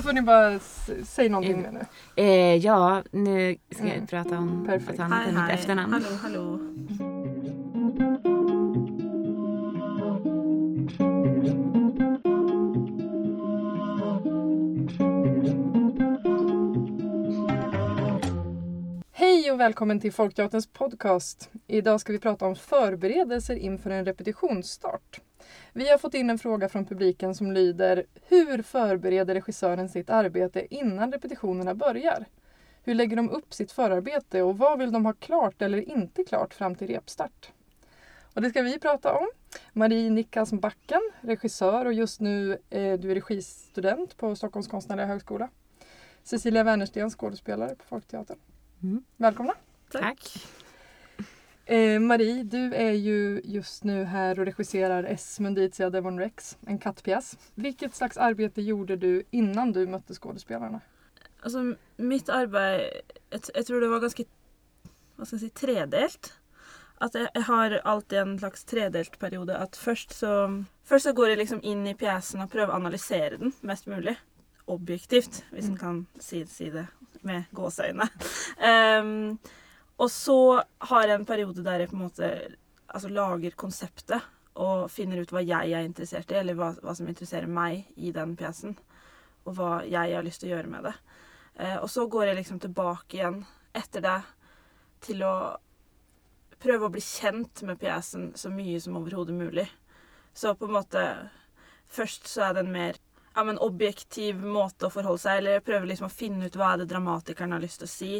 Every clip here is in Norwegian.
så får ni bara säga någonting med nu. Eh, ja, nu ska jag Mm. prata om Perfect. att han heter mitt efternamn. Hallå, hallå. Hej och välkommen till Folkteaterns podcast. Idag ska vi prata om förberedelser inför en repetitionsstart. Vi har fått in en fråga från publiken som lyder Hur förbereder regissören sitt arbete innan repetitionerna börjar? Hur lägger de upp sitt förarbete och vad vill de ha klart eller inte klart fram till repstart? Och det ska vi prata om. Marie Nickas Backen, regissör och just nu eh, du är registudent på Stockholms konstnärliga högskola. Cecilia Wernersten, skådespelare på Folkteatern. Mm. Välkomna! Tack. Eh, Marie, du är ju just nu här och regisserar S. Munditia Devon Rex, en kattpjäs. Vilket slags arbete gjorde du innan du mötte skådespelarna? Altså, mitt arbeid jeg, jeg tror det var ganske hva skal jeg si, tredelt. At jeg, jeg har alltid en slags tredelt periode. At først så, først så går jeg liksom inn i pjesen og prøver å analysere den mest mulig. Objektivt, hvis en kan si, si det med gåseøyne. Em, og så har jeg en periode der jeg på en måte altså, lager konseptet og finner ut hva jeg er interessert i, eller hva, hva som interesserer meg i den pjesen. Og hva jeg har lyst til å gjøre med det. Eh, og så går jeg liksom tilbake igjen etter det til å prøve å bli kjent med pjesen så mye som overhodet mulig. Så på en måte Først så er det en mer ja, men objektiv måte å forholde seg Eller jeg prøver liksom å finne ut hva er det dramatikeren har lyst til å si,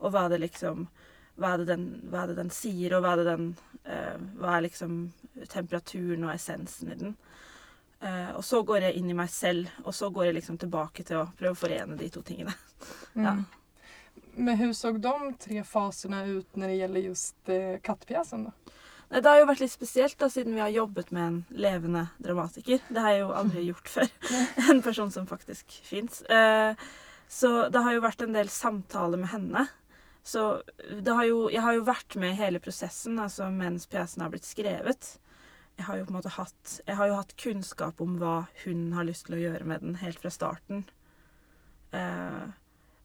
og hva er det liksom hva er det den, hva er det den sier, og hva er det den eh, Hva er liksom temperaturen og essensen i den. Eh, og så går jeg inn i meg selv, og så går jeg liksom tilbake til å prøve å forene de to tingene. Ja. Men hvordan så de tre fasene ut når det gjelder just eh? Nei, Det har jo vært litt spesielt, da, siden vi har jobbet med en levende dramatiker. Det har jeg jo aldri gjort før. En person som faktisk fins. Eh, så det har jo vært en del samtaler med henne. Så det har jo, jeg har jo vært med i hele prosessen altså mens pjesen har blitt skrevet. Jeg har jo på en måte hatt, jeg har jo hatt kunnskap om hva hun har lyst til å gjøre med den helt fra starten. Uh,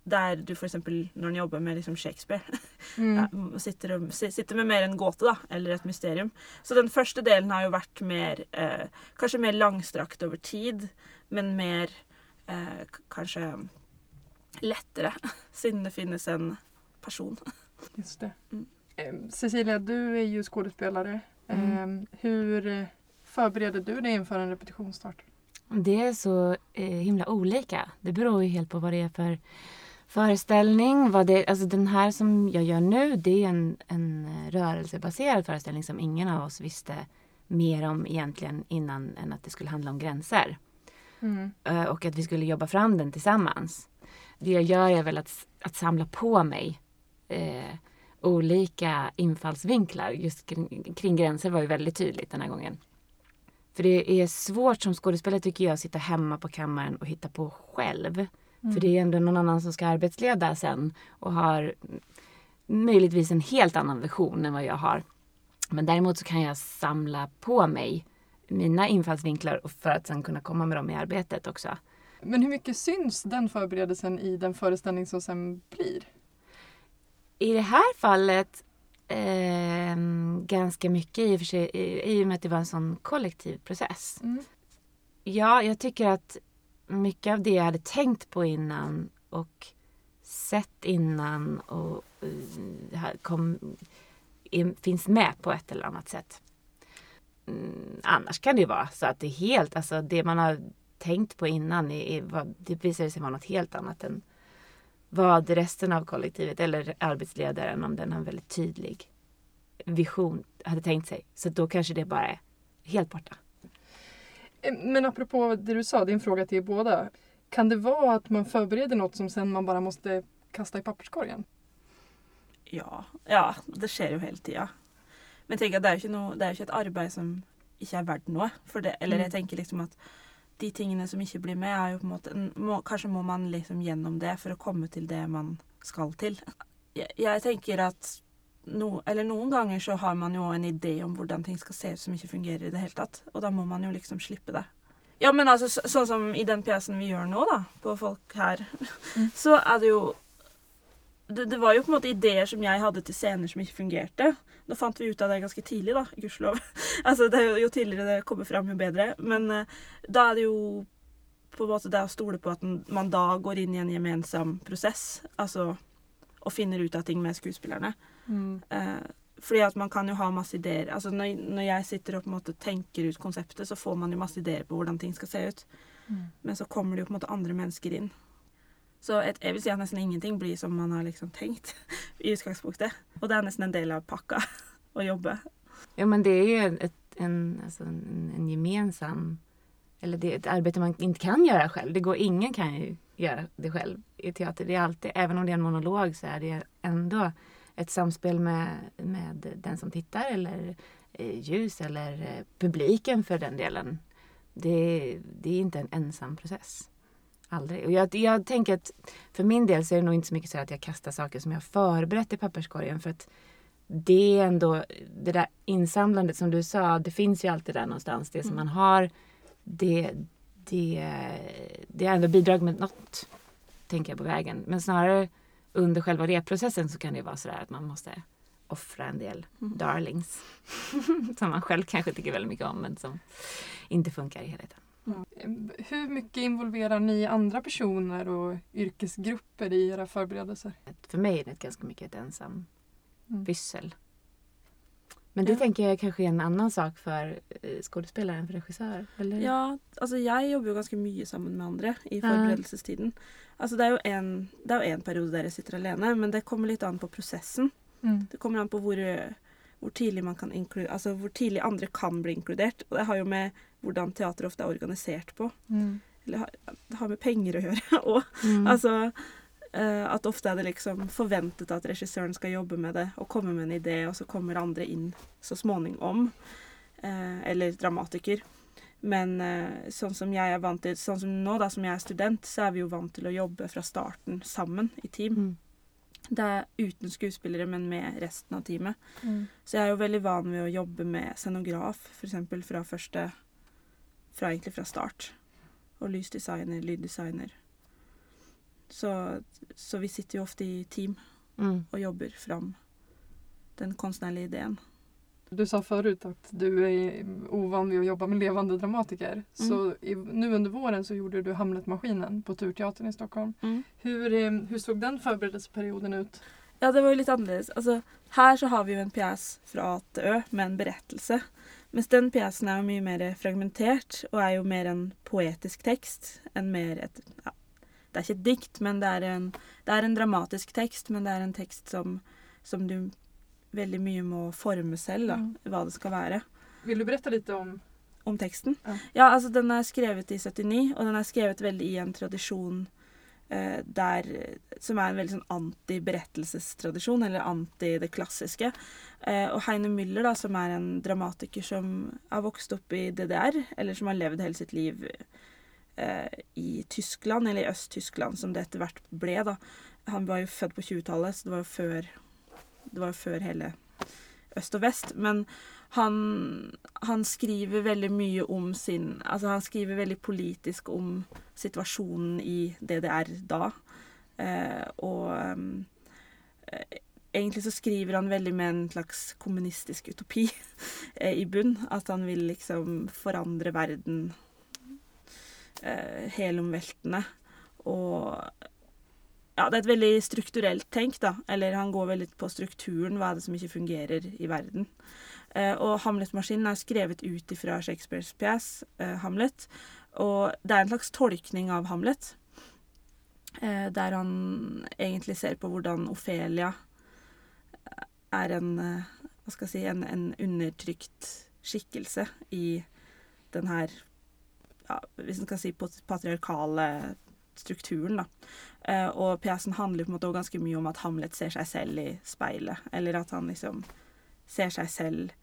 der du f.eks. når en jobber med liksom Shakespeare Mm. ja, sitter, og- sitter med mer en gåte, da, eller et mysterium. Så den første delen har jo vært mer eh, Kanskje mer langstrakt over tid, men mer eh, kanskje lettere, siden det finnes en person. Just det. Mm. Cecilia, du är ju skådespelare. Mm. Hur eh, förbereder du dig inför en repetitionsstart? Det är så eh, himla olika. Det beror ju helt på vad det är för föreställning. Vad det, alltså den här som jag gör nu, det är en, en eh, rörelsebaserad föreställning som ingen av oss visste mer om egentligen innan än att det skulle handla om gränser. Mm. Eh, och att vi skulle jobba fram den tillsammans. Det jag gör är väl att, att samla på mig eh, olika infallsvinklar. Just kring, kring gränser var ju väldigt tydligt den här gången. För det är svårt som skådespelare tycker jag att sitta hemma på kammaren och hitta på själv. För det är ändå någon annan som ska arbetsleda sen och har möjligtvis en helt annan vision än vad jag har. Men däremot så kan jag samla på mig mina infallsvinklar för att sen kunna komma med dem i arbetet också. Men hur mycket syns den förberedelsen i den föreställning som sen blir? I det här fallet eh, ganska mycket i och för sig i, i och med att det var en sån kollektiv process. Mm. Ja, jag tycker att mycket av det jag hade tänkt på innan och sett innan och eh, kom, är, finns med på ett eller annat sätt. Mm, annars kan det ju vara så att det är helt, alltså det man har tänkt på innan är, är, det visar sig vara något helt annat än vad resten av kollektivet eller arbetsledaren om den har en väldigt tydlig vision hade tänkt sig. Så då kanske det bara är helt borta. Eh, Men apropå det du sa, din fråga till er båda. Kan det vara att man förbereder något som sen man bara måste kasta i papperskorgen? Ja, ja det skjer jo hele tida. Men tenk at det er jo ikke, noe, det er jo ikke et arbeid som ikke er verdt noe. For det, eller jeg tenker liksom at de tingene som ikke blir med, er jo på en måte må, Kanskje må man liksom gjennom det for å komme til det man skal til. Jeg, jeg tenker at no, eller noen ganger så har man jo en idé om hvordan ting skal se ut som ikke fungerer i det hele tatt. Og da må man jo liksom slippe det. Ja, men altså så, sånn som i den pjesen vi gjør nå, da, på folk her, Mm. så er det jo det, det var jo på en måte ideer som jeg hadde til scener som ikke fungerte. Nå fant vi ut av det ganske tidlig, da, gudskjelov. altså, det jo tidligere det kommer fram, jo bedre. Men uh, da er det jo på en måte det å stole på at man da går inn i en gemensam prosess. Altså og finner ut av ting med skuespillerne. Mm. Uh, fordi at man kan jo ha masse ideer. Altså når, når jeg sitter og på en måte tenker ut konseptet, så får man jo masse ideer på hvordan ting skal se ut. Mm. Men så kommer det jo på en måte andre mennesker inn. Så et, jeg vil si at nesten ingenting blir som man har liksom tenkt i utgangspunktet. Og det er nesten en del av pakka å jobbe. Ja, men det er jo et, en, altså en, en gemensam... Eller det er et arbeid man ikke kan gjøre selv. Det går, ingen kan jo gjøre det selv i teater. Det er alltid, Even om det er en monolog så er det enda et samspel med, med den som tittar eller eh, ljus eller eh, publiken for den delen. Det, det er ikke en ensam process. Aldrig. Och jag, jag tänker att för min del så är det nog inte så mycket så att jag kastar saker som jag har förberett i papperskorgen. För att det är ändå det där insamlandet som du sa, det finns ju alltid där någonstans. Det som Mm. man har, det, det, det är ändå bidrag med något, tänker jag på vägen. Men snarare under själva reprocessen så kan det vara sådär att man måste offra en del Mm. darlings. som man själv kanske tycker väldigt mycket om men som inte funkar i helheten. Hur mycket involverar ni andra personer och yrkesgrupper i era förberedelser? För mig är det ganska mycket ett ensam Mm. pyssel. Men det Ja. tänker jag kanske är en annan sak för eh, skådespelare än för regissör. Eller? Ja, altså jeg jobber jo ganske mye sammen med andre i forberedelsestiden. Altså det er jo en, det er jo en periode der jeg sitter alene, men det kommer litt an på prosessen. Mm. Det kommer an på hvor, hvor tidlig man kan inklu- altså hvor tidlig andre kan bli inkludert. Og det har jo med hvordan teater ofte er organisert på. Mm. Eller har- det har med penger å gjøre òg. Mm. Altså eh, at ofte er det liksom forventet at regissøren skal jobbe med det og komme med en idé, og så kommer andre inn så småningom. Eh, eller dramatiker. Men eh, sånn som jeg er vant til, sånn som nå da, som jeg er student, så er vi jo vant til å jobbe fra starten sammen i team. Mm. Det er uten skuespillere, men med resten av teamet. Mm. Så jeg er jo veldig van ved å jobbe med scenograf, f.eks. fra første Fra egentlig fra start. Og lysdesigner, lyddesigner. Så, så vi sitter jo ofte i team Mm. og jobber fram den kunstnerlige idén. Du sa förut att du är ovan vid att jobba med levande dramatiker. Så i, nu under våren så gjorde du Hamletmaskinen på Turteatern i Stockholm. Hur, eh, hur såg den förberedelseperioden ut? Ja, det var ju litt annerledes. Alltså, her så har vi ju en pjæs fra A til Ö med en berettelse. Mens den pjæsen er jo mye mer fragmentert og er jo mer en poetisk tekst enn mer et ja, Det er ikke et dikt, men det er en, det er en dramatisk tekst, men det er en tekst som, som du veldig mye må forme selv, da, Mm. hva det skal være. Vil du berette litt om... Om teksten? Ja. Ja, altså den er skrevet i 79, og den er skrevet veldig i en tradisjon eh, der Som er en veldig sånn anti-berettelsestradisjon, eller anti det klassiske. Eh, og Heine Müller, da, som er en dramatiker som har vokst opp i DDR, eller som har levd hele sitt liv eh, i Tyskland, eller i Øst-Tyskland, som det etter hvert ble, da. Han var jo født på 20-tallet, så det var jo før Det var jo før hele øst og vest. Men han, han skriver veldig mye om sin Altså han skriver veldig politisk om situasjonen i DDR da. Eh, og eh, egentlig så skriver han veldig med en slags kommunistisk utopi eh, i bunn. At han vil liksom forandre verden eh, helomveltende. Og ja, det er et veldig strukturelt tenk, da. Eller han går veldig på strukturen. Hva er det som ikke fungerer i verden? Eh, og Hamlet-maskinen er skrevet ut ifra Shakespeares pjes, eh, Hamlet. Og det er en slags tolkning av Hamlet. Eh, der han egentlig ser på hvordan Ofelia eh, er en eh, Hva skal jeg si En, en undertrykt skikkelse i den her ja, Hvis en skal si patriarkale strukturen, da. Eh, og pjesen handler på en måte også ganske mye om at Hamlet ser seg selv i speilet. Eller at han liksom ser seg selv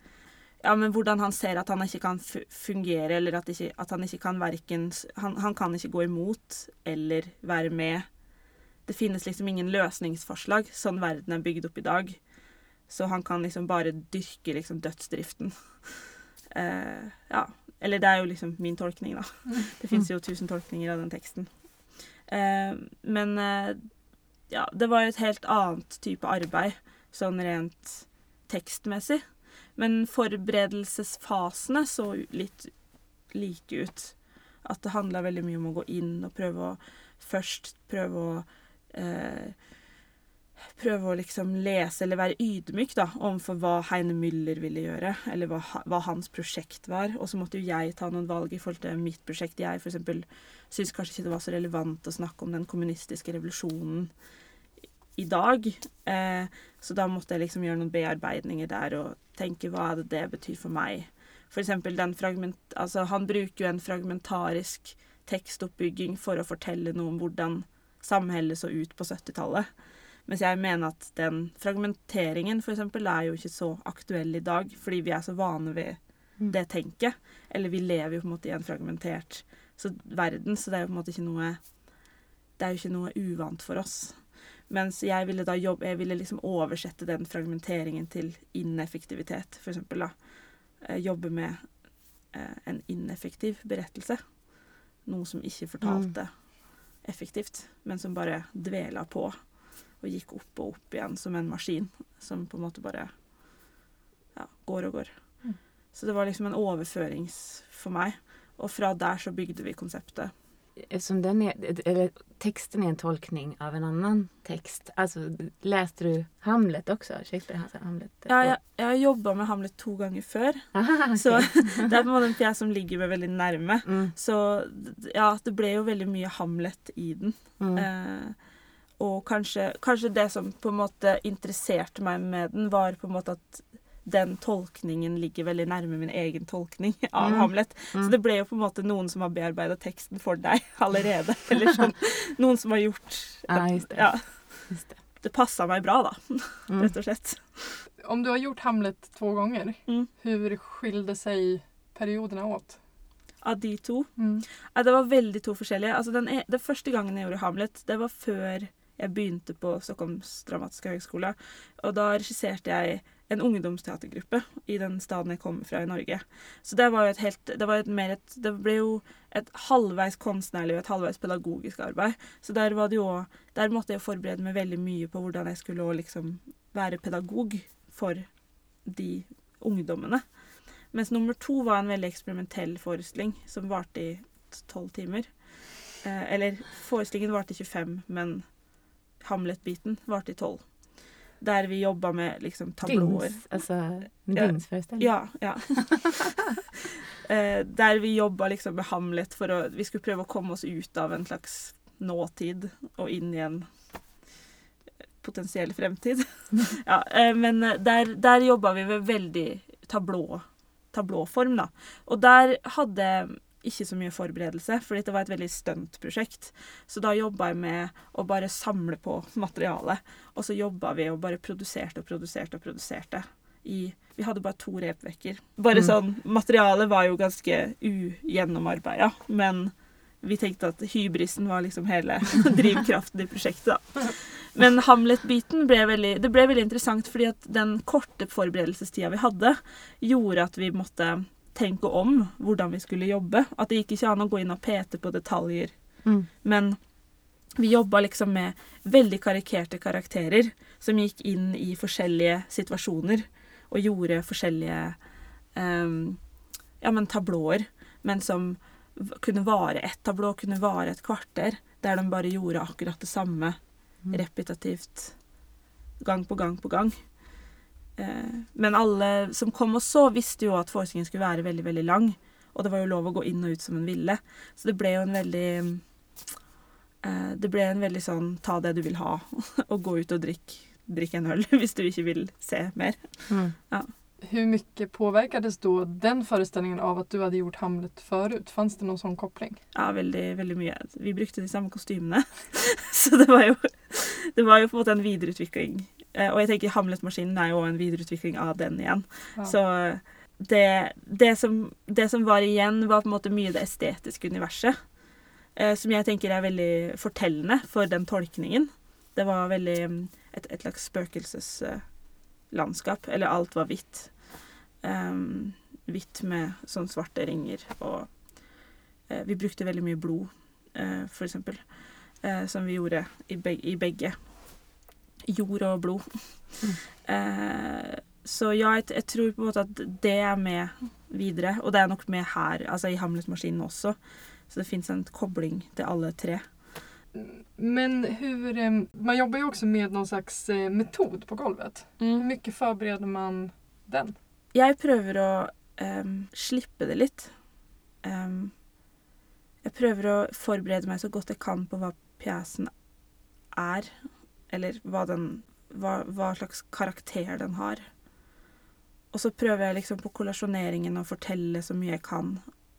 Ja, men hvordan han ser at han ikke kan fungere, eller at, ikke, at han ikke kan verken han, han kan ikke gå imot eller være med. Det finnes liksom ingen løsningsforslag, sånn verden er bygd opp i dag. Så han kan liksom bare dyrke liksom dødsdriften. Uh, ja. Eller det er jo liksom min tolkning, da. Det fins jo tusen tolkninger av den teksten. Eh, men eh, ja, det var et helt annet type arbeid, sånn rent tekstmessig. Men forberedelsesfasene så litt like ut. At det handla veldig mye om å gå inn og prøve å først prøve å eh, Prøve å liksom lese eller være ydmyk da, overfor hva Heine Müller ville gjøre, eller hva, hva hans prosjekt var. Og så måtte jo jeg ta noen valg i forhold til mitt prosjekt. Jeg f.eks. syns kanskje ikke det var så relevant å snakke om den kommunistiske revolusjonen i dag. Eh, så da måtte jeg liksom gjøre noen bearbeidninger der og tenke hva er det det betyr for meg. For eksempel den fragment... Altså, han bruker jo en fragmentarisk tekstoppbygging for å fortelle noe om hvordan samhellet så ut på 70-tallet. Mens jeg mener at den fragmenteringen for eksempel, er jo ikke så aktuell i dag, fordi vi er så vane ved det tenket. Eller vi lever jo på en måte i en fragmentert så, verden, så det er jo på en måte ikke noe Det er jo ikke noe uvant for oss. Mens jeg ville da jobbe Jeg ville liksom oversette den fragmenteringen til ineffektivitet, eksempel, da. Jobbe med eh, en ineffektiv berettelse. Noe som ikke fortalte effektivt, men som bare dvela på og gikk opp og opp igjen som en maskin som på en måte bare ja, går og går. Mm. Så det var liksom en overførings for meg. Og fra der så bygde vi konseptet. Eftersom den er, eller texten är en tolkning av en annen tekst. Altså, leste du Hamlet også? Shakespeare Hamlet. Ja, jeg, jeg har jobba med Hamlet to ganger før, Aha, okay. så det er på en måte en pjese som ligger meg veldig nærme. Mm, Så ja, det ble jo veldig mye Hamlet i den. mm, Eh, og kanskje, kanskje det som på en måte interesserte meg med den, var på en måte at den tolkningen ligger veldig nærme min egen tolkning av Mm. Hamlet. mm. Så det ble jo på en måte noen som har bearbeida teksten for deg allerede. Eller sånn. Noen som har gjort Ja, just det. Ja. Det. Passa meg bra, da, Mm. rett og slett. Om du har gjort Hamlet to ganger, Mm. hvordan skilde seg periodene åt? Av de to. Mm. Ja, det var veldig to forskjellige. Altså, den, den, det første gangen jeg gjorde Hamlet, det var før jeg begynte på Stockholms dramatiske høgskole. Og da regisserte jeg en ungdomsteatergruppe i den staden jeg kommer fra i Norge. Så det var jo et helt Det, et et, det ble jo et halvveis kunstnerlig og et halvveis pedagogisk arbeid. Så der jo Der måtte jeg forberede meg veldig mye på hvordan jeg skulle liksom være pedagog for de ungdommene. Mens nummer to var en veldig eksperimentell forestilling som varte i tolv timer. Eh, eller forestillingen varte i 25, men Hamlet-biten varte i 12. Der vi jobba med liksom tablåer. Dings, altså en Ja. Ja, eh, der vi jobba liksom med Hamlet for å Vi skulle prøve å komme oss ut av en slags nåtid og inn i en potensiell fremtid. ja, eh, men eh, der, der jobba vi ved veldig tablå, tablåform, da. Og der hadde ikke så mye forberedelse, fordi det var et veldig stuntprosjekt. Så da jobba jeg med å bare samle på materialet. Og så jobba vi og bare produserte og produserte og produserte. I, vi hadde bare to repvekker. Bare Mm. sånn Materialet var jo ganske ugjennomarbeida, men vi tenkte at hybrisen var liksom hele drivkraften i prosjektet, da. Men Hamlet-biten ble veldig, det ble veldig interessant, fordi at den korte forberedelsestida vi hadde, gjorde at vi måtte tenke om hvordan vi skulle jobbe. At det gikk ikke an å gå inn og pete på detaljer. Mm. Men vi jobba liksom med veldig karikerte karakterer som gikk inn i forskjellige situasjoner og gjorde forskjellige um, ja, men tablåer. Men som kunne vare ett tablå, kunne vare et kvarter. Der de bare gjorde akkurat det samme Mm. repetitivt gang på gang på gang. Eh, men alle som kom og så, visste jo at forestillingen skulle være veldig, veldig lang. Og det var jo lov å gå inn og ut som en ville. Så det ble jo en veldig eh, Det ble en veldig sånn ta det du vil ha, og gå ut og drikke drikk en øl hvis du ikke vil se mer. Mm. Hur mycket påverkades då den föreställningen av at du hadde gjort Hamlet förut? Fanns det noen sånn koppling? Ja, veldig, veldig mye. Vi brukte de samme kostymene. Så det var jo Det var jo på en måte en videreutvikling. Eh, Og jeg tenker Hamlet-maskinen er jo en videreutvikling av den igjen. Ja. Så det, det, som, det som var igjen, var på en måte mye det estetiske universet. Eh, som jeg tenker er veldig fortellende for den tolkningen. Det var veldig mm, et, et slags spøkelseslandskap. Eller alt var hvitt. Um, hvitt med sånn svarte ringer. Og uh, vi brukte veldig mye blod, uh, for eksempel. Uh, som vi gjorde i, beg i begge. Jord og blod. Mm. Så ja, jeg, jeg tror på en måte at det er med videre. Og det er nok med her, altså i Hamlet-maskinen også. Så det fins en kobling til alle tre. Men hur, eh, man jobbar ju också med någon slags eh, metod på golvet. Hur mycket förbereder man den? Jeg prøver å um, slippe det litt. Um, jeg prøver å forberede meg så godt jeg kan på hva pjesen er. Eller hva, den, hva, hva slags karakter den har. Og så prøver jeg liksom på kollasjoneringen å fortelle så mye jeg kan.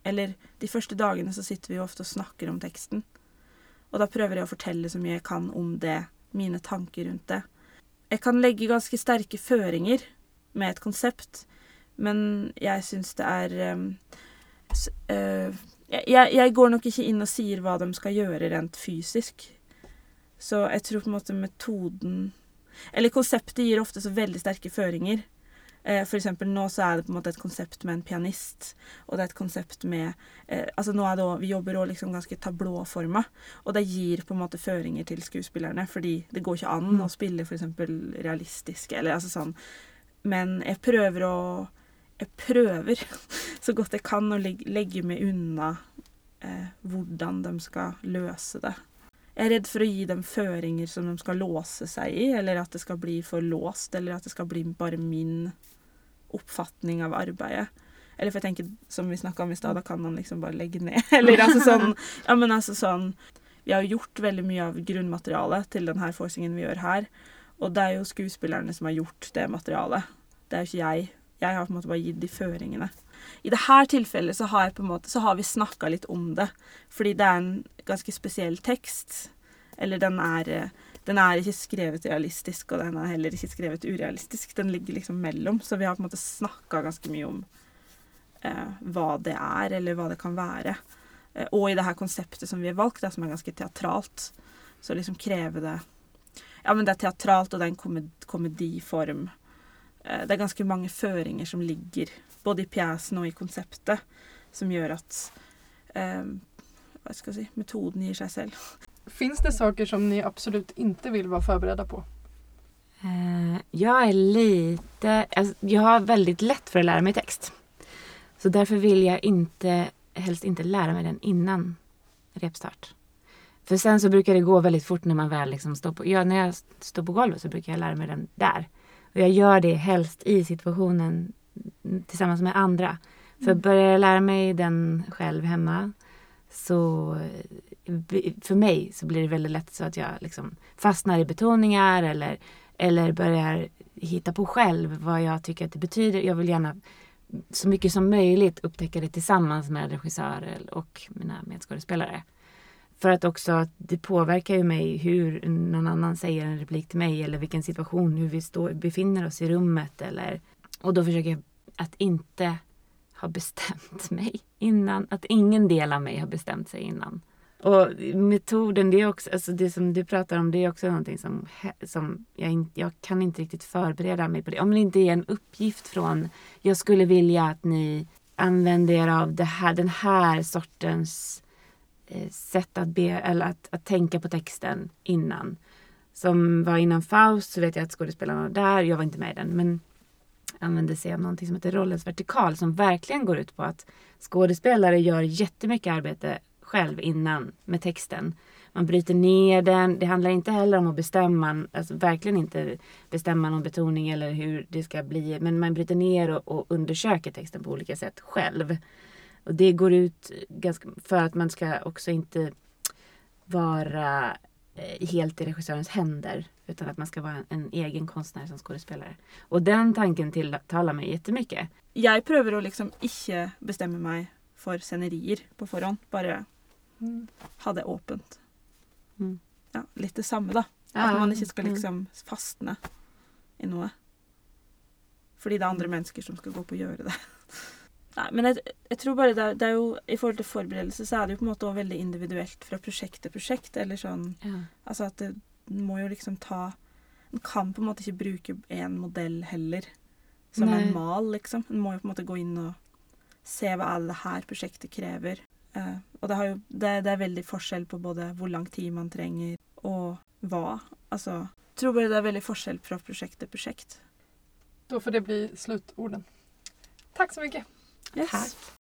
Eller de første dagene så sitter vi jo ofte og snakker om teksten. Og da prøver jeg å fortelle så mye jeg kan om det, mine tanker rundt det. Jeg kan legge ganske sterke føringer med et konsept, men jeg syns det er um, øh, jeg, jeg går nok ikke inn og sier hva de skal gjøre rent fysisk. Så jeg tror på en måte metoden Eller konseptet gir ofte så veldig sterke føringer. Eh, For eksempel nå så er det på en måte et konsept med en pianist, og det er et konsept med eh, Altså nå er det også, Vi jobber òg liksom ganske tablåforma, og det gir på en måte føringer til skuespillerne, fordi det går ikke an Mm. å spille eksempel realistisk, eller altså sånn Men jeg prøver å Jeg prøver så godt jeg kan å legge meg unna eh, hvordan de skal løse det. Jeg er redd for å gi dem føringer som de skal låse seg i, eller at det skal bli for låst, eller at det skal bli bare min oppfatning av arbeidet. Eller for jeg tenker, som vi snakka om i stad, da kan man liksom bare legge ned. Eller altså sånn Ja, men altså sånn Vi har jo gjort veldig mye av grunnmaterialet til denne forestillingen vi gjør her. Og det er jo skuespillerne som har gjort det materialet. Det er jo ikke jeg. Jeg har på en måte bare gitt de føringene. I dette tilfellet så har, måte, så har vi snakka litt om det. Fordi det er en ganske spesiell tekst. Eller den er, eh, den er ikke skrevet realistisk, og den er heller ikke skrevet urealistisk. Den ligger liksom mellom. Så vi har på en måte snakka ganske mye om eh, hva det er, eller hva det kan være. Eh, og i det her konseptet som vi har valgt, det som er ganske teatralt, så liksom krever det Ja, men det er teatralt, og det er en komediform. Eh, det er ganske mange føringer som ligger både i pjesen og i konseptet, som gjør at eh, Hva skal jeg si Metoden gir seg selv. Finns det saker som ni absolut ikke vil være forberedt på? Eh, jeg er litt Jeg jag har veldig lett for å lære meg text. Så derfor vil jeg inte, helst ikke lære meg den innan repstart. For sen så bruker det gå veldig fort når man väl liksom står på... Ja, Når jeg står på golvet så bruker jeg lære meg den der. Og jeg gjør det helst i situationen tillsammans med andra. För börjar jag lära mig den själv hemma så för mig så blir det väldigt lätt så att jag liksom fastnar i betoningar eller, eller börjar hitta på själv vad jag tycker att det betyder. Jag vill gärna så mycket som möjligt upptäcka det tillsammans med regissörer och mina medskådespelare. För att också det påverkar ju mig hur någon annan säger en replik till mig eller vilken situation, hur vi står, befinner oss i rummet eller och då försöker jag att inte ha bestämt mig innan. Att ingen del av mig har bestämt sig innan. Och metoden, det är också, alltså det som du pratar om, det är också någonting som, som jag, in, jag kan inte riktigt förbereda mig på det. Om det inte är en uppgift från, jag skulle vilja att ni använder er av det här, den här sortens eh, sätt att, be, eller att, att tänka på texten innan. Som var innan Faust så vet jag att skådespelarna var där, jag var inte med i den, men använde sig av någonting som heter rollens vertikal som verkligen går ut på att skådespelare gör jättemycket arbete själv innan med texten. Man bryter ner den. Det handlar inte heller om att bestämma, alltså verkligen inte bestämma någon betoning eller hur det ska bli. Men man bryter ner och, och undersöker texten på olika sätt själv. Och det går ut ganska, för att man ska också inte vara eh, helt i regissörens händer. Utan att man ska vara en, en egen konstnär som skådespelare. Och den tanken tilltalar mig jättemycket. Jeg prøver å liksom ikke bestemme meg for scenerier på forhånd. Bare Mm. ha det åpent. Mm. Ja, litt det samme, da. At man ikke skal liksom fastne i noe. Fordi det er andre mennesker som skal gå på å gjøre det. Nei, men jeg, jeg tror bare det det er jo I forhold til forberedelse så er det jo på en måte også veldig individuelt fra prosjekt til prosjekt. Eller sånn Ja. Altså at det en må jo liksom ta Den kan på en måte ikke bruke én modell heller som Nei. en mal, liksom. En må jo på en måte gå inn og se hva alle her prosjektet krever. Uh, og det, har jo, det, det er veldig forskjell på både hvor lang tid man trenger, og hva. Altså, jeg tror bare det er veldig forskjell fra prosjekt til prosjekt. Da får det bli slutorden. Takk så mye. Yes. Tack.